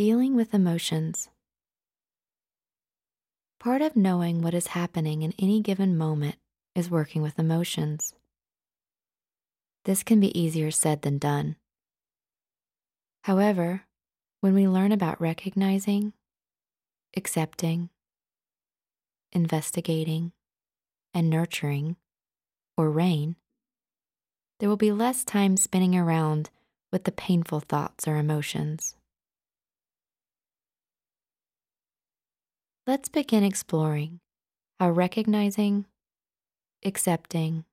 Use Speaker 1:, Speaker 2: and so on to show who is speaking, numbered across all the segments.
Speaker 1: Dealing with emotions. Part of knowing what is happening in any given moment is working with emotions. This can be easier said than done. However, when we learn about recognizing, accepting, investigating, and nurturing, or rain, there will be less time spinning around with the painful thoughts or emotions. Let's begin exploring how recognizing, accepting,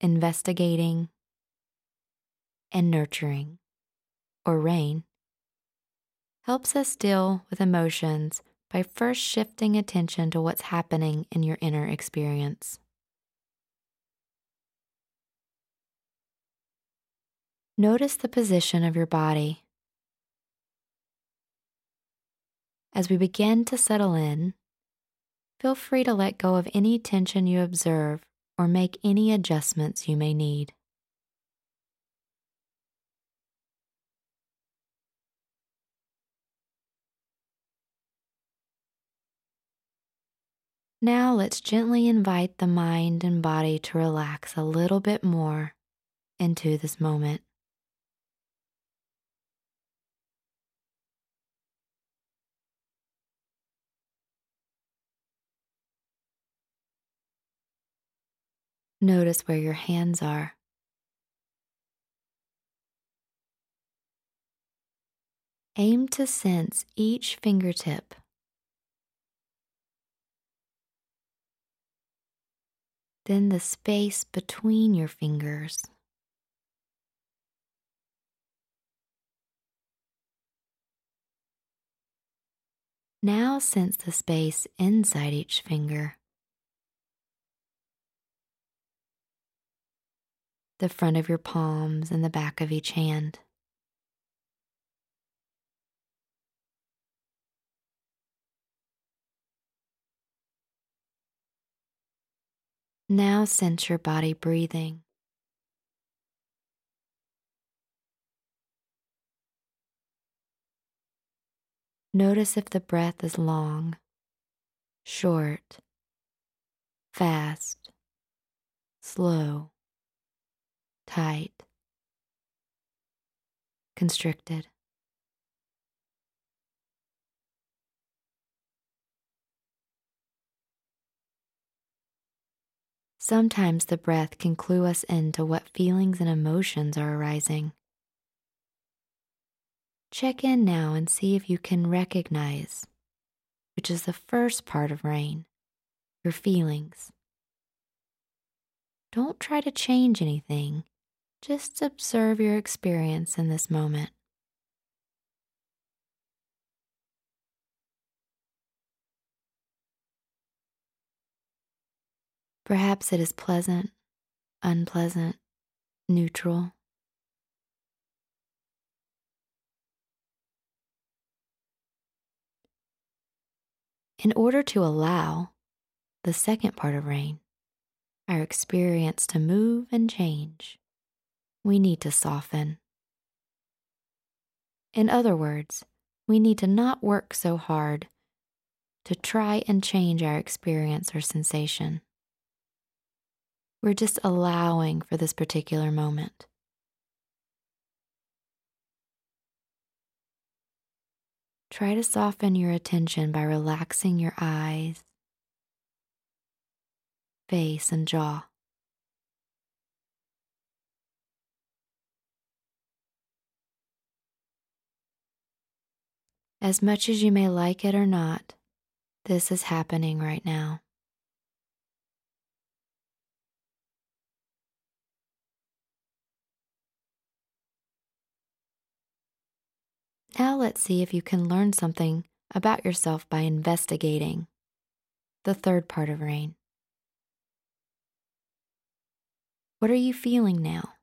Speaker 1: investigating, and nurturing, or rain, helps us deal with emotions by first shifting attention to what's happening in your inner experience. Notice the position of your body. As we begin to settle in, feel free to let go of any tension you observe or make any adjustments you may need. Now let's gently invite the mind and body to relax a little bit more into this moment. Notice where your hands are. Aim to sense each fingertip. Then the space between your fingers. Now sense the space inside each finger. The front of your palms and the back of each hand. Now sense your body breathing. Notice if the breath is long, short, fast, slow tight, constricted. Sometimes the breath can clue us into what feelings and emotions are arising. Check in now and see if you can recognize, which is the first part of rain, your feelings. Don't try to change anything. Just observe your experience in this moment. Perhaps it is pleasant, unpleasant, neutral. In order to allow the second part of rain, our experience to move and change, we need to soften. In other words, we need to not work so hard to try and change our experience or sensation. We're just allowing for this particular moment. Try to soften your attention by relaxing your eyes, face, and jaw. As much as you may like it or not, this is happening right now. Now let's see if you can learn something about yourself by investigating the third part of rain. What are you feeling now?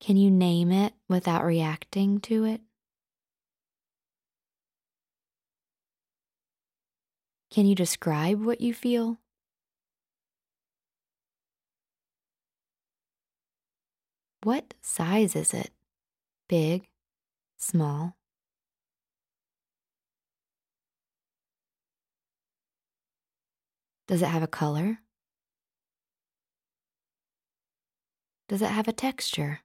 Speaker 1: Can you name it without reacting to it? Can you describe what you feel? What size is it? Big? Small? Does it have a color? Does it have a texture?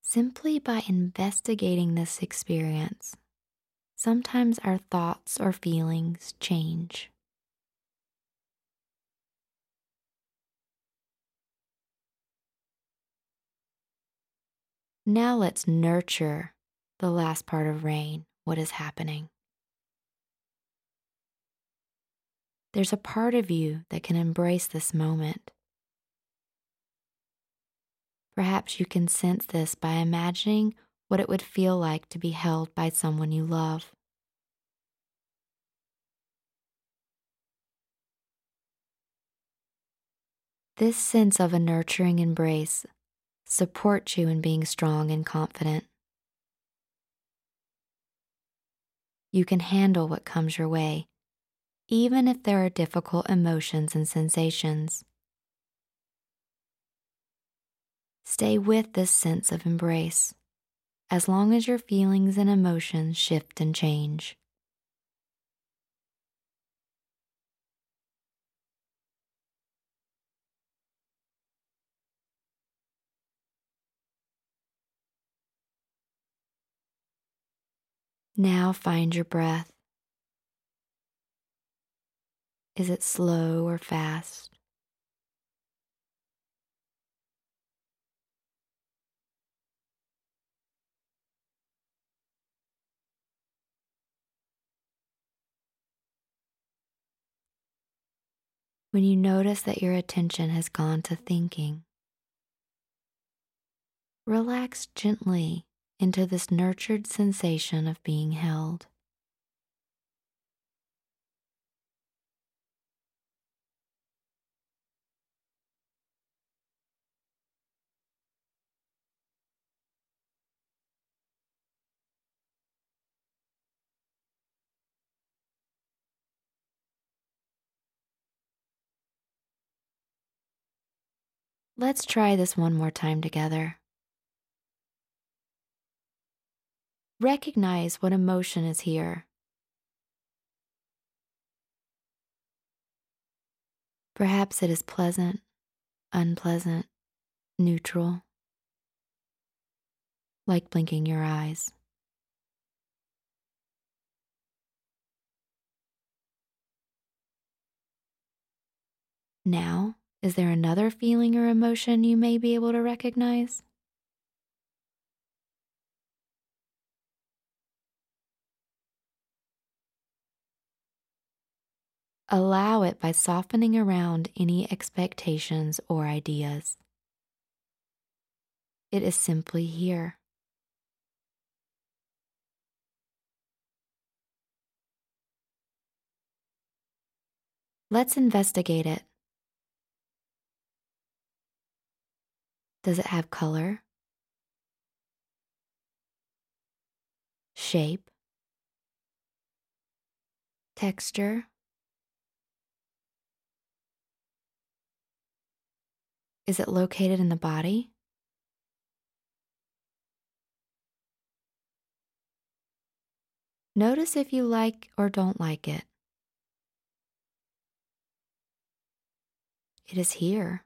Speaker 1: Simply by investigating this experience, sometimes our thoughts or feelings change. Now let's nurture the last part of rain, what is happening. There's a part of you that can embrace this moment. Perhaps you can sense this by imagining what it would feel like to be held by someone you love. This sense of a nurturing embrace supports you in being strong and confident. You can handle what comes your way even if there are difficult emotions and sensations. Stay with this sense of embrace as long as your feelings and emotions shift and change. Now find your breath. Is it slow or fast? When you notice that your attention has gone to thinking, relax gently into this nurtured sensation of being held. Let's try this one more time together. Recognize what emotion is here. Perhaps it is pleasant, unpleasant, neutral, like blinking your eyes. Now, is there another feeling or emotion you may be able to recognize? Allow it by softening around any expectations or ideas. It is simply here. Let's investigate it. Does it have color? Shape? Texture? Is it located in the body? Notice if you like or don't like it. It is here.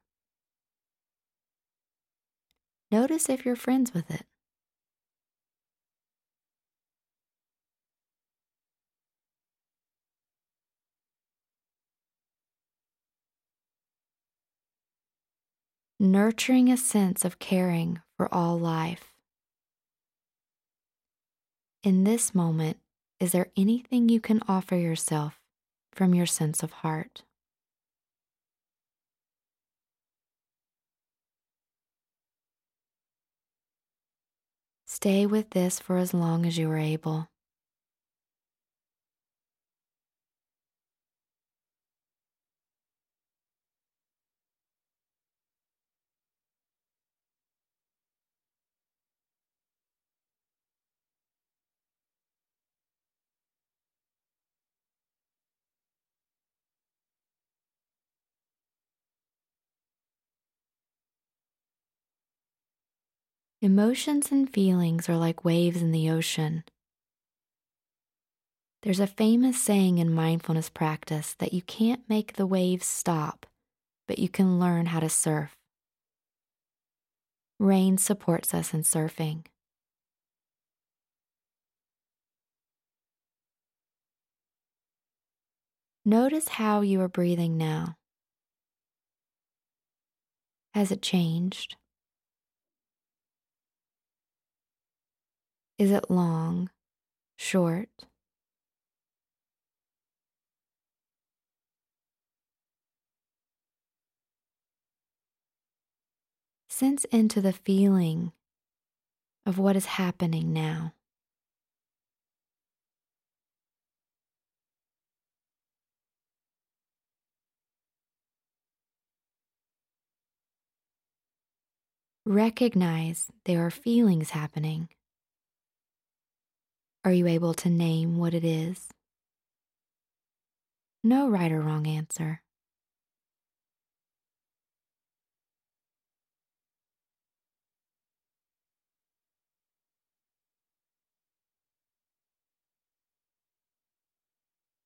Speaker 1: Notice if you're friends with it. Nurturing a sense of caring for all life. In this moment, is there anything you can offer yourself from your sense of heart? Stay with this for as long as you are able. Emotions and feelings are like waves in the ocean. There's a famous saying in mindfulness practice that you can't make the waves stop, but you can learn how to surf. Rain supports us in surfing. Notice how you are breathing now. Has it changed? Is it long, short? Sense into the feeling of what is happening now. Recognize there are feelings happening. Are you able to name what it is? No right or wrong answer.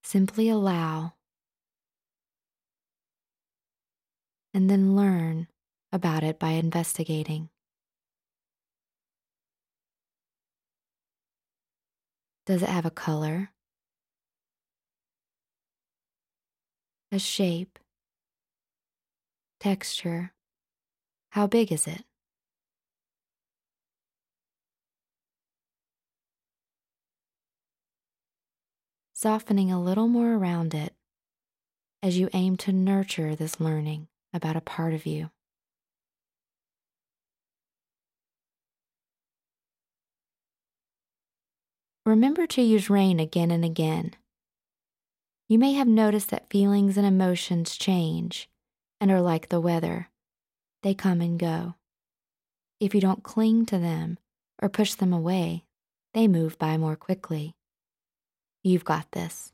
Speaker 1: Simply allow and then learn about it by investigating. Does it have a color? A shape? Texture? How big is it? softening a little more around it as you aim to nurture this learning about a part of you. Remember to use rain again and again. You may have noticed that feelings and emotions change and are like the weather. They come and go. If you don't cling to them or push them away, they move by more quickly. You've got this.